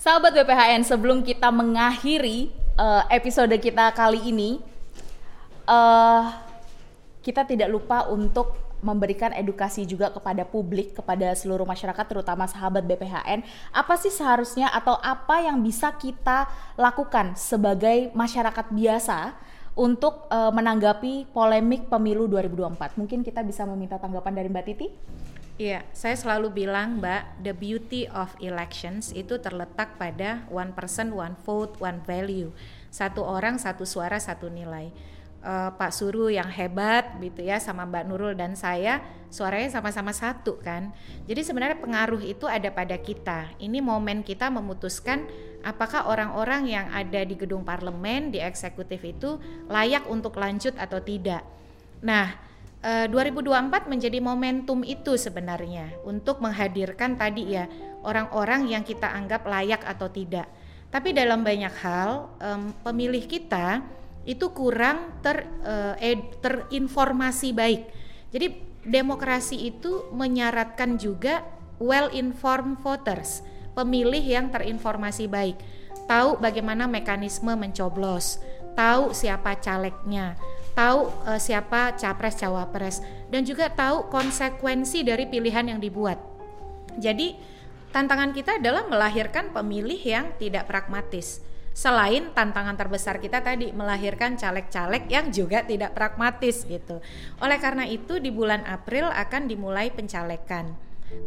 Sahabat BPHN, sebelum kita mengakhiri uh, episode kita kali ini, uh, kita tidak lupa untuk memberikan edukasi juga kepada publik, kepada seluruh masyarakat, terutama sahabat BPHN. Apa sih seharusnya atau apa yang bisa kita lakukan sebagai masyarakat biasa untuk uh, menanggapi polemik pemilu 2024? Mungkin kita bisa meminta tanggapan dari Mbak Titi. Iya, saya selalu bilang Mbak, the beauty of elections itu terletak pada one person, one vote, one value. Satu orang, satu suara, satu nilai. Uh, Pak Suru yang hebat gitu ya sama Mbak Nurul dan saya suaranya sama-sama satu kan. Jadi sebenarnya pengaruh itu ada pada kita. Ini momen kita memutuskan apakah orang-orang yang ada di gedung parlemen, di eksekutif itu layak untuk lanjut atau tidak. Nah, 2024 eh, menjadi momentum itu sebenarnya untuk menghadirkan tadi ya orang-orang yang kita anggap layak atau tidak. Tapi dalam banyak hal um, pemilih kita itu kurang ter, uh, terinformasi baik. Jadi demokrasi itu menyaratkan juga well informed voters, pemilih yang terinformasi baik, tahu bagaimana mekanisme mencoblos, tahu siapa calegnya, tahu uh, siapa capres cawapres dan juga tahu konsekuensi dari pilihan yang dibuat. Jadi tantangan kita adalah melahirkan pemilih yang tidak pragmatis. Selain tantangan terbesar kita tadi melahirkan caleg-caleg yang juga tidak pragmatis gitu. Oleh karena itu di bulan April akan dimulai pencalekan.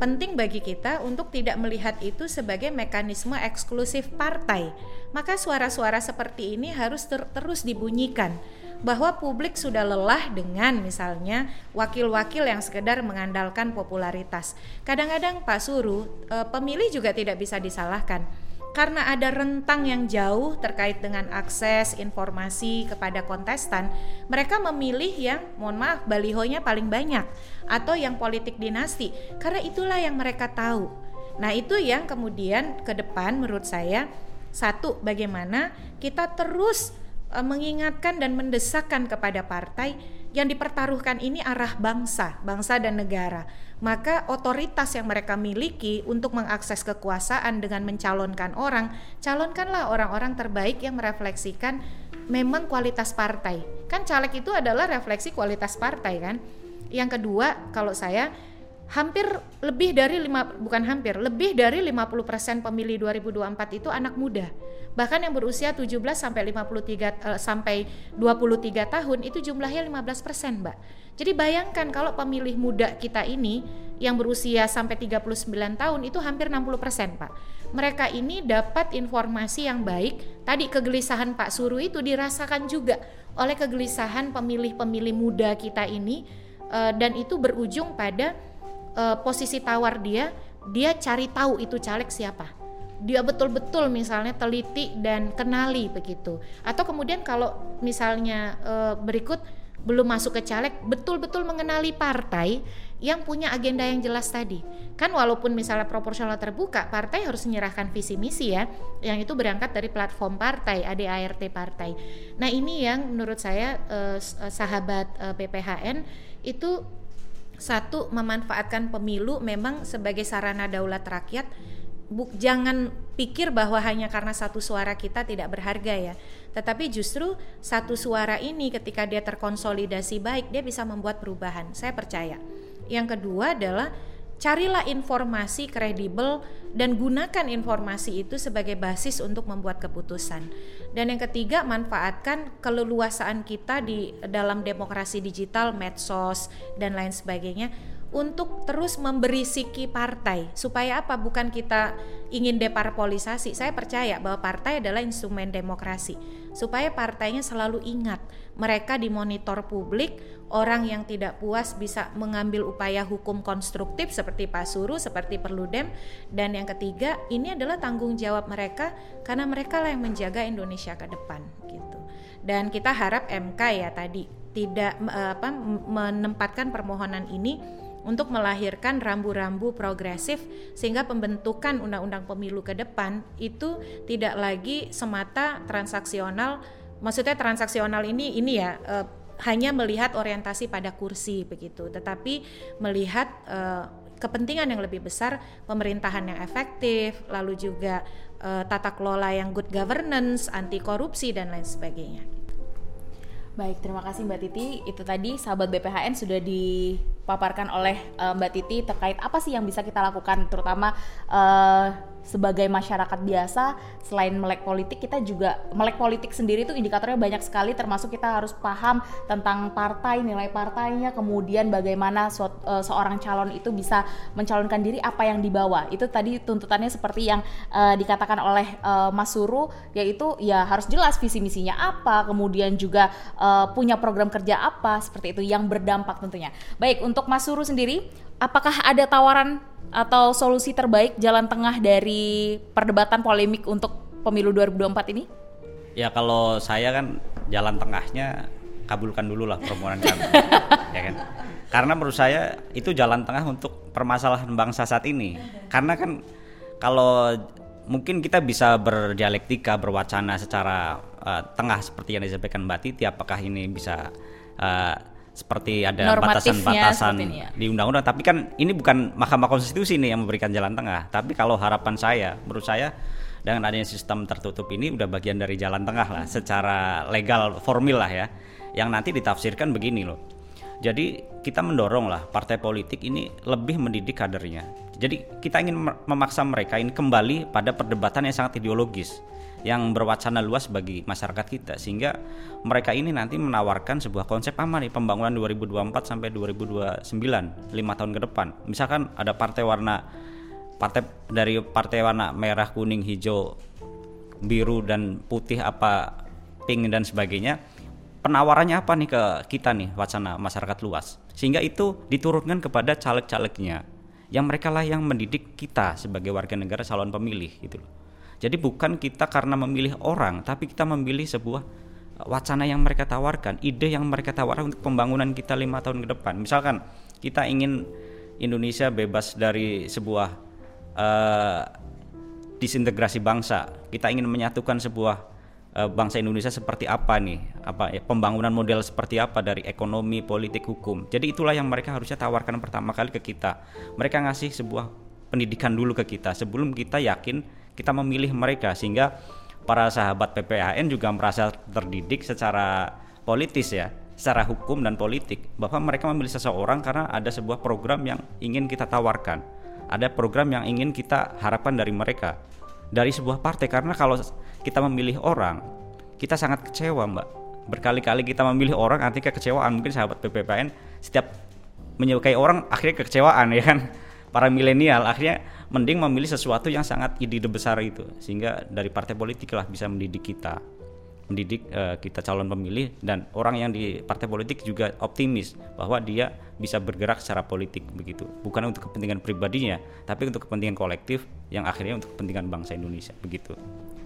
Penting bagi kita untuk tidak melihat itu sebagai mekanisme eksklusif partai. Maka suara-suara seperti ini harus ter terus dibunyikan bahwa publik sudah lelah dengan misalnya wakil-wakil yang sekedar mengandalkan popularitas. Kadang-kadang Pak Suru, e, pemilih juga tidak bisa disalahkan karena ada rentang yang jauh terkait dengan akses informasi kepada kontestan, mereka memilih yang mohon maaf balihonya paling banyak atau yang politik dinasti karena itulah yang mereka tahu. Nah, itu yang kemudian ke depan menurut saya satu bagaimana kita terus uh, mengingatkan dan mendesakkan kepada partai yang dipertaruhkan ini arah bangsa, bangsa dan negara. Maka otoritas yang mereka miliki untuk mengakses kekuasaan dengan mencalonkan orang, calonkanlah orang-orang terbaik yang merefleksikan memang kualitas partai. Kan caleg itu adalah refleksi kualitas partai kan. Yang kedua, kalau saya hampir lebih dari lima bukan hampir lebih dari 50% pemilih 2024 itu anak muda. Bahkan yang berusia 17 sampai 53 uh, sampai 23 tahun itu jumlahnya 15 persen mbak. Jadi bayangkan kalau pemilih muda kita ini yang berusia sampai 39 tahun itu hampir 60 persen pak. Mereka ini dapat informasi yang baik. Tadi kegelisahan Pak Suru itu dirasakan juga oleh kegelisahan pemilih-pemilih muda kita ini uh, dan itu berujung pada uh, posisi tawar dia dia cari tahu itu caleg siapa. Dia betul-betul misalnya teliti dan kenali begitu. Atau kemudian kalau misalnya e, berikut belum masuk ke caleg betul-betul mengenali partai yang punya agenda yang jelas tadi. Kan walaupun misalnya proporsional terbuka partai harus menyerahkan visi misi ya yang itu berangkat dari platform partai ADART partai. Nah ini yang menurut saya e, sahabat e, PPHN itu satu memanfaatkan pemilu memang sebagai sarana daulat rakyat buk, jangan pikir bahwa hanya karena satu suara kita tidak berharga ya. Tetapi justru satu suara ini ketika dia terkonsolidasi baik, dia bisa membuat perubahan. Saya percaya. Yang kedua adalah carilah informasi kredibel dan gunakan informasi itu sebagai basis untuk membuat keputusan. Dan yang ketiga, manfaatkan keleluasaan kita di dalam demokrasi digital, medsos dan lain sebagainya untuk terus memberi siki partai. Supaya apa? Bukan kita ingin deparpolisasi. Saya percaya bahwa partai adalah instrumen demokrasi. Supaya partainya selalu ingat mereka dimonitor publik orang yang tidak puas bisa mengambil upaya hukum konstruktif seperti Pak Suru seperti Perludem. Dan yang ketiga ini adalah tanggung jawab mereka karena mereka lah yang menjaga Indonesia ke depan gitu. Dan kita harap MK ya tadi tidak apa menempatkan permohonan ini untuk melahirkan rambu-rambu progresif sehingga pembentukan undang-undang pemilu ke depan itu tidak lagi semata transaksional maksudnya transaksional ini ini ya eh, hanya melihat orientasi pada kursi begitu tetapi melihat eh, kepentingan yang lebih besar, pemerintahan yang efektif, lalu juga uh, tata kelola yang good governance, anti korupsi dan lain sebagainya. Baik, terima kasih Mbak Titi. Itu tadi sahabat BPHN sudah dipaparkan oleh uh, Mbak Titi terkait apa sih yang bisa kita lakukan, terutama uh, sebagai masyarakat biasa selain melek politik kita juga melek politik sendiri itu indikatornya banyak sekali termasuk kita harus paham tentang partai nilai partainya kemudian bagaimana so, uh, seorang calon itu bisa mencalonkan diri apa yang dibawa. Itu tadi tuntutannya seperti yang uh, dikatakan oleh uh, Mas Suru yaitu ya harus jelas visi misinya apa kemudian juga uh, punya program kerja apa seperti itu yang berdampak tentunya. Baik untuk Mas Suru sendiri apakah ada tawaran atau solusi terbaik jalan tengah dari perdebatan polemik untuk pemilu 2024 ini? Ya kalau saya kan jalan tengahnya kabulkan dulu lah permohonan kami, ya kan? Karena menurut saya itu jalan tengah untuk permasalahan bangsa saat ini. Karena kan kalau mungkin kita bisa berdialektika, berwacana secara uh, tengah seperti yang disampaikan Mbak Titi, apakah ini bisa uh, seperti ada batasan-batasan ya. di undang-undang. Tapi kan ini bukan Mahkamah Konstitusi nih yang memberikan jalan tengah. Tapi kalau harapan saya menurut saya dengan adanya sistem tertutup ini udah bagian dari jalan tengah lah secara legal formil lah ya yang nanti ditafsirkan begini loh. Jadi kita mendorong lah partai politik ini lebih mendidik kadernya. Jadi kita ingin memaksa mereka ini kembali pada perdebatan yang sangat ideologis yang berwacana luas bagi masyarakat kita. Sehingga mereka ini nanti menawarkan sebuah konsep apa nih pembangunan 2024 sampai 2029 lima tahun ke depan. Misalkan ada partai warna partai dari partai warna merah kuning hijau biru dan putih apa pink dan sebagainya penawarannya apa nih ke kita nih wacana masyarakat luas? Sehingga itu diturunkan kepada caleg-calegnya yang mereka lah yang mendidik kita sebagai warga negara calon pemilih gitu loh jadi bukan kita karena memilih orang, tapi kita memilih sebuah uh, wacana yang mereka tawarkan, ide yang mereka tawarkan untuk pembangunan kita lima tahun ke depan. Misalkan kita ingin Indonesia bebas dari sebuah uh, disintegrasi bangsa, kita ingin menyatukan sebuah uh, bangsa Indonesia seperti apa nih? Apa ya, pembangunan model seperti apa dari ekonomi, politik, hukum. Jadi itulah yang mereka harusnya tawarkan pertama kali ke kita. Mereka ngasih sebuah pendidikan dulu ke kita sebelum kita yakin kita memilih mereka sehingga para sahabat PPHN juga merasa terdidik secara politis ya secara hukum dan politik bahwa mereka memilih seseorang karena ada sebuah program yang ingin kita tawarkan. Ada program yang ingin kita harapkan dari mereka dari sebuah partai. Karena kalau kita memilih orang kita sangat kecewa mbak. Berkali-kali kita memilih orang nanti kekecewaan. Mungkin sahabat PPPN setiap menyukai orang akhirnya kekecewaan ya kan para milenial akhirnya mending memilih sesuatu yang sangat ide besar itu sehingga dari partai politik lah bisa mendidik kita mendidik uh, kita calon pemilih dan orang yang di partai politik juga optimis bahwa dia bisa bergerak secara politik begitu. Bukan untuk kepentingan pribadinya tapi untuk kepentingan kolektif yang akhirnya untuk kepentingan bangsa Indonesia begitu.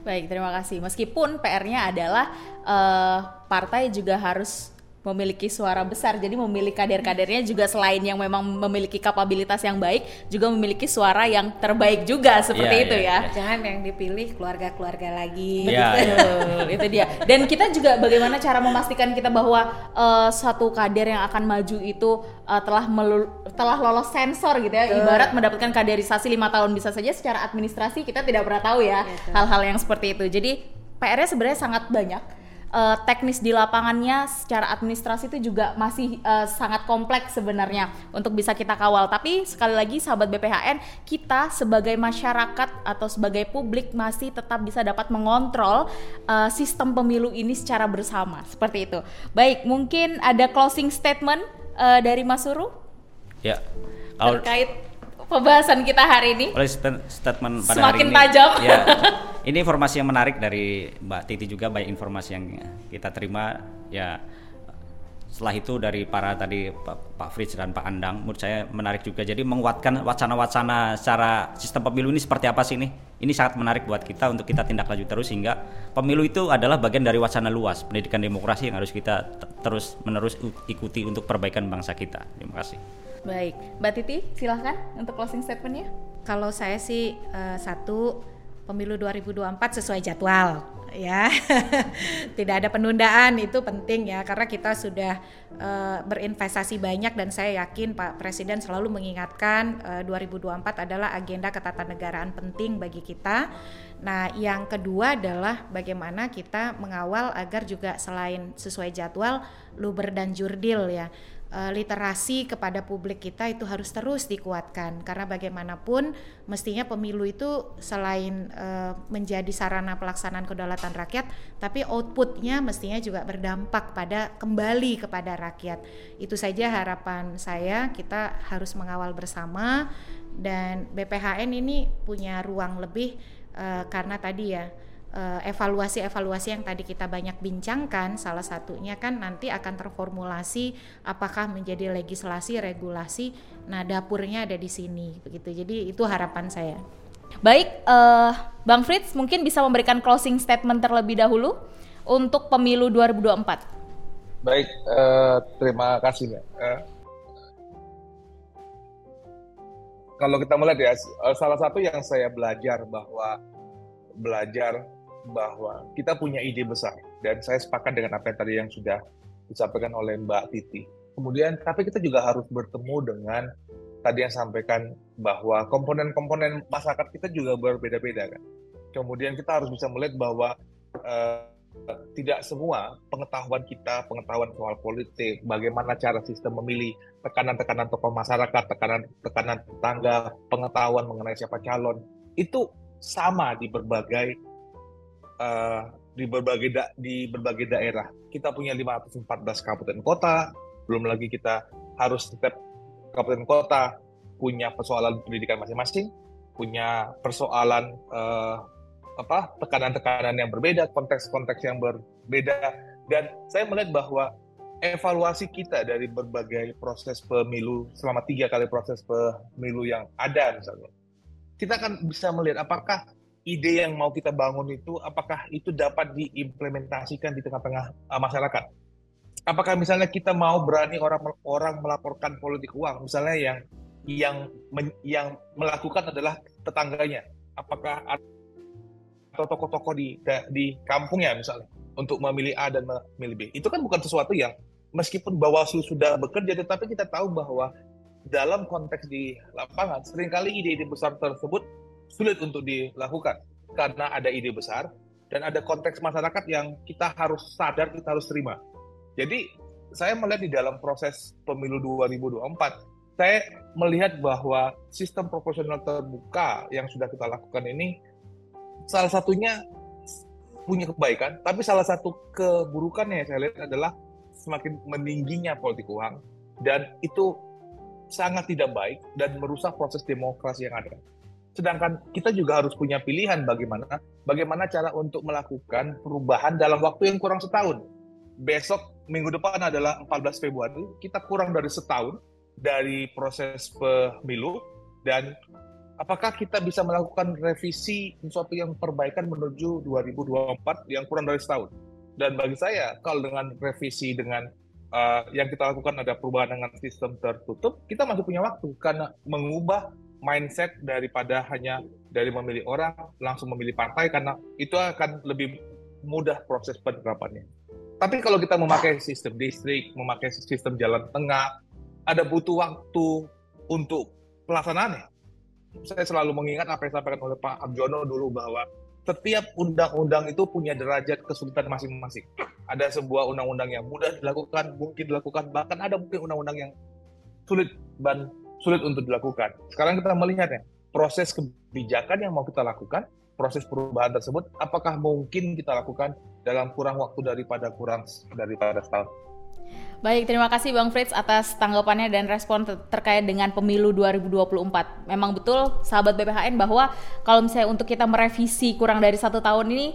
Baik terima kasih. Meskipun PR-nya adalah uh, partai juga harus memiliki suara besar. Jadi memilih kader-kadernya juga selain yang memang memiliki kapabilitas yang baik, juga memiliki suara yang terbaik juga seperti yeah, itu yeah, ya. Yeah. Jangan yang dipilih keluarga-keluarga lagi. Yeah, Betul, itu dia. Dan kita juga bagaimana cara memastikan kita bahwa uh, satu kader yang akan maju itu uh, telah melul telah lolos sensor gitu ya. Betul. Ibarat mendapatkan kaderisasi lima tahun bisa saja secara administrasi kita tidak pernah tahu ya hal-hal yang seperti itu. Jadi PR-nya sebenarnya sangat banyak uh, teknis di lapangannya secara administrasi itu juga masih uh, sangat kompleks sebenarnya untuk bisa kita kawal. Tapi sekali lagi sahabat BPHN, kita sebagai masyarakat atau sebagai publik masih tetap bisa dapat mengontrol uh, sistem pemilu ini secara bersama. Seperti itu. Baik, mungkin ada closing statement uh, dari Mas Suru? Ya. Kalau terkait pembahasan kita hari ini. Oleh statement pada Semakin hari ini. tajam. Ya, ini informasi yang menarik dari Mbak Titi juga banyak informasi yang kita terima. Ya setelah itu dari para tadi Pak, Pak Fritz dan Pak Andang menurut saya menarik juga. Jadi menguatkan wacana-wacana secara sistem pemilu ini seperti apa sih ini? Ini sangat menarik buat kita untuk kita tindak lanjut terus sehingga pemilu itu adalah bagian dari wacana luas pendidikan demokrasi yang harus kita terus menerus ikuti untuk perbaikan bangsa kita. Terima kasih. Baik, Mbak Titi silahkan untuk closing statementnya. Kalau saya sih uh, satu pemilu 2024 sesuai jadwal ya tidak ada penundaan itu penting ya karena kita sudah uh, berinvestasi banyak dan saya yakin Pak Presiden selalu mengingatkan uh, 2024 adalah agenda ketatanegaraan penting bagi kita. Nah, yang kedua adalah bagaimana kita mengawal agar juga selain sesuai jadwal luber dan jurdil ya uh, literasi kepada publik kita itu harus terus dikuatkan. Karena bagaimanapun mestinya pemilu itu selain uh, menjadi sarana pelaksanaan kedaulatan rakyat tapi outputnya mestinya juga berdampak pada kembali kepada rakyat. Itu saja harapan saya kita harus mengawal bersama. Dan BPHN ini punya ruang lebih uh, karena tadi ya Eh, evaluasi-evaluasi yang tadi kita banyak bincangkan salah satunya kan nanti akan terformulasi apakah menjadi legislasi regulasi nah dapurnya ada di sini begitu. Jadi itu harapan saya. Baik uh, Bang Fritz mungkin bisa memberikan closing statement terlebih dahulu untuk pemilu 2024 baik uh, terima kasih ya uh, kalau kita melihat ya salah satu yang saya belajar bahwa belajar bahwa kita punya ide besar dan saya sepakat dengan apa yang tadi yang sudah disampaikan oleh Mbak Titi. Kemudian tapi kita juga harus bertemu dengan tadi yang sampaikan bahwa komponen-komponen masyarakat kita juga berbeda-beda kan. Kemudian kita harus bisa melihat bahwa uh, tidak semua pengetahuan kita, pengetahuan soal politik, bagaimana cara sistem memilih, tekanan-tekanan tokoh masyarakat, tekanan-tekanan tetangga, pengetahuan mengenai siapa calon, itu sama di berbagai uh, di berbagai da di berbagai daerah. Kita punya 514 kabupaten kota, belum lagi kita harus setiap kabupaten kota punya persoalan pendidikan masing-masing, punya persoalan uh, apa tekanan-tekanan yang berbeda, konteks-konteks yang berbeda, dan saya melihat bahwa evaluasi kita dari berbagai proses pemilu selama tiga kali proses pemilu yang ada misalnya, kita akan bisa melihat apakah ide yang mau kita bangun itu apakah itu dapat diimplementasikan di tengah-tengah uh, masyarakat? Apakah misalnya kita mau berani orang orang melaporkan politik uang, misalnya yang yang men, yang melakukan adalah tetangganya, apakah atau tokoh-tokoh di di kampungnya misalnya untuk memilih A dan memilih B. Itu kan bukan sesuatu yang meskipun Bawaslu sudah bekerja, tetapi kita tahu bahwa dalam konteks di lapangan sering kali ide-ide besar tersebut sulit untuk dilakukan karena ada ide besar dan ada konteks masyarakat yang kita harus sadar kita harus terima. Jadi saya melihat di dalam proses pemilu 2024 saya melihat bahwa sistem proporsional terbuka yang sudah kita lakukan ini salah satunya punya kebaikan, tapi salah satu keburukannya yang saya lihat adalah semakin meningginya politik uang dan itu sangat tidak baik dan merusak proses demokrasi yang ada. Sedangkan kita juga harus punya pilihan bagaimana bagaimana cara untuk melakukan perubahan dalam waktu yang kurang setahun. Besok minggu depan adalah 14 Februari, kita kurang dari setahun dari proses pemilu dan apakah kita bisa melakukan revisi sesuatu yang perbaikan menuju 2024 yang kurang dari setahun. Dan bagi saya kalau dengan revisi dengan uh, yang kita lakukan ada perubahan dengan sistem tertutup, kita masih punya waktu karena mengubah mindset daripada hanya dari memilih orang langsung memilih partai karena itu akan lebih mudah proses penerapannya. Tapi kalau kita memakai sistem distrik, memakai sistem jalan tengah, ada butuh waktu untuk pelaksanaannya. Saya selalu mengingat apa yang disampaikan oleh Pak Abjono dulu bahwa setiap undang-undang itu punya derajat kesulitan masing-masing. Ada sebuah undang-undang yang mudah dilakukan, mungkin dilakukan, bahkan ada mungkin undang-undang yang sulit dan sulit untuk dilakukan. Sekarang kita melihat ya, proses kebijakan yang mau kita lakukan, proses perubahan tersebut, apakah mungkin kita lakukan dalam kurang waktu daripada kurang daripada setahun. Baik, terima kasih Bang Fritz atas tanggapannya dan respon ter terkait dengan pemilu 2024. Memang betul, sahabat BPHN, bahwa kalau misalnya untuk kita merevisi kurang dari satu tahun ini,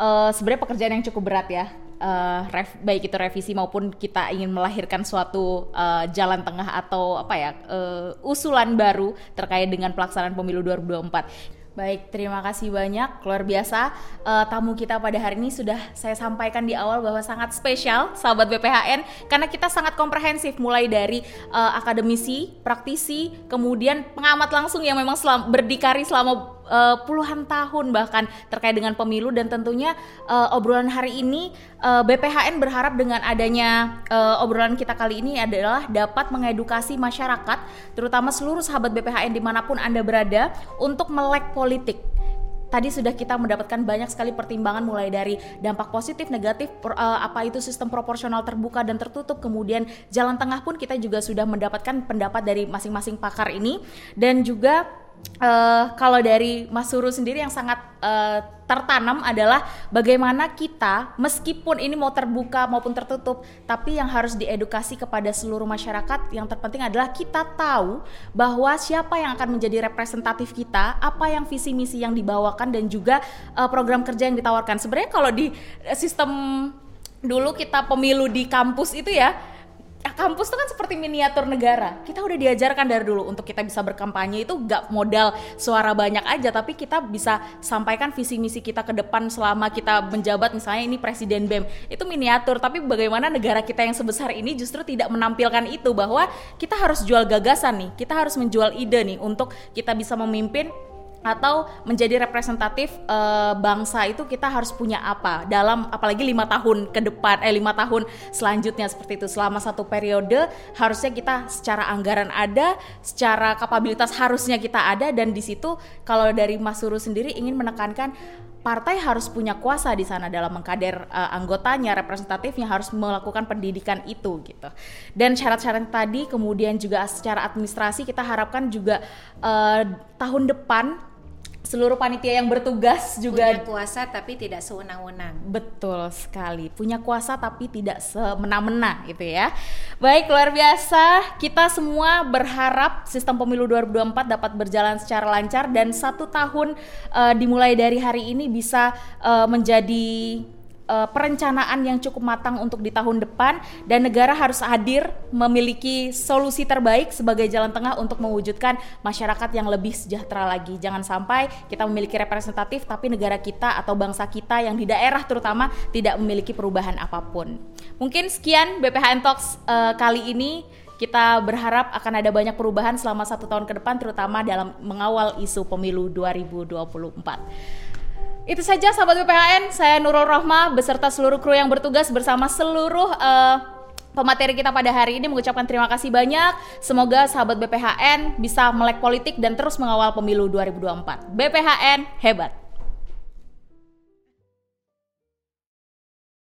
uh, sebenarnya pekerjaan yang cukup berat ya uh, ref, baik itu revisi maupun kita ingin melahirkan suatu uh, jalan tengah atau apa ya uh, usulan baru terkait dengan pelaksanaan pemilu 2024. Baik, terima kasih banyak. Luar biasa uh, tamu kita pada hari ini sudah saya sampaikan di awal bahwa sangat spesial sahabat BPHN karena kita sangat komprehensif mulai dari uh, akademisi, praktisi, kemudian pengamat langsung yang memang selam, berdikari selama uh, puluhan tahun bahkan terkait dengan pemilu dan tentunya uh, obrolan hari ini uh, BPHN berharap dengan adanya uh, obrolan kita kali ini adalah dapat mengedukasi masyarakat terutama seluruh sahabat BPHN di mana pun anda berada untuk melek politik. Tadi sudah kita mendapatkan banyak sekali pertimbangan mulai dari dampak positif, negatif, apa itu sistem proporsional terbuka dan tertutup, kemudian jalan tengah pun kita juga sudah mendapatkan pendapat dari masing-masing pakar ini. Dan juga uh, kalau dari Mas Suru sendiri yang sangat uh, tertanam adalah bagaimana kita meskipun ini mau terbuka maupun tertutup tapi yang harus diedukasi kepada seluruh masyarakat yang terpenting adalah kita tahu bahwa siapa yang akan menjadi representatif kita apa yang visi misi yang dibawakan dan juga uh, program kerja yang ditawarkan. Sebenarnya kalau di sistem dulu kita pemilu di kampus itu ya kampus itu kan seperti miniatur negara. Kita udah diajarkan dari dulu untuk kita bisa berkampanye itu gak modal suara banyak aja, tapi kita bisa sampaikan visi misi kita ke depan selama kita menjabat misalnya ini presiden BEM. Itu miniatur, tapi bagaimana negara kita yang sebesar ini justru tidak menampilkan itu bahwa kita harus jual gagasan nih, kita harus menjual ide nih untuk kita bisa memimpin atau menjadi representatif uh, bangsa itu kita harus punya apa dalam apalagi lima tahun ke depan eh lima tahun selanjutnya seperti itu. Selama satu periode harusnya kita secara anggaran ada secara kapabilitas harusnya kita ada dan di situ kalau dari Mas Suru sendiri ingin menekankan partai harus punya kuasa di sana dalam mengkader uh, anggotanya, representatifnya harus melakukan pendidikan itu gitu. Dan syarat-syarat tadi kemudian juga secara administrasi kita harapkan juga uh, tahun depan seluruh panitia yang bertugas juga punya kuasa tapi tidak sewenang-wenang. Betul sekali. Punya kuasa tapi tidak semena-mena gitu ya. Baik, luar biasa. Kita semua berharap sistem pemilu 2024 dapat berjalan secara lancar dan satu tahun uh, dimulai dari hari ini bisa uh, menjadi uh, perencanaan yang cukup matang untuk di tahun depan dan negara harus hadir memiliki solusi terbaik sebagai jalan tengah untuk mewujudkan masyarakat yang lebih sejahtera lagi. Jangan sampai kita memiliki representatif tapi negara kita atau bangsa kita yang di daerah terutama tidak memiliki perubahan apa pun. Mungkin sekian BPHN Talks uh, kali ini kita berharap akan ada banyak perubahan selama satu tahun ke depan terutama dalam mengawal isu pemilu 2024. Itu saja sahabat BPHN, saya Nurul Rohma beserta seluruh kru yang bertugas bersama seluruh uh, pemateri kita pada hari ini mengucapkan terima kasih banyak. Semoga sahabat BPHN bisa melek politik dan terus mengawal pemilu 2024. BPHN hebat.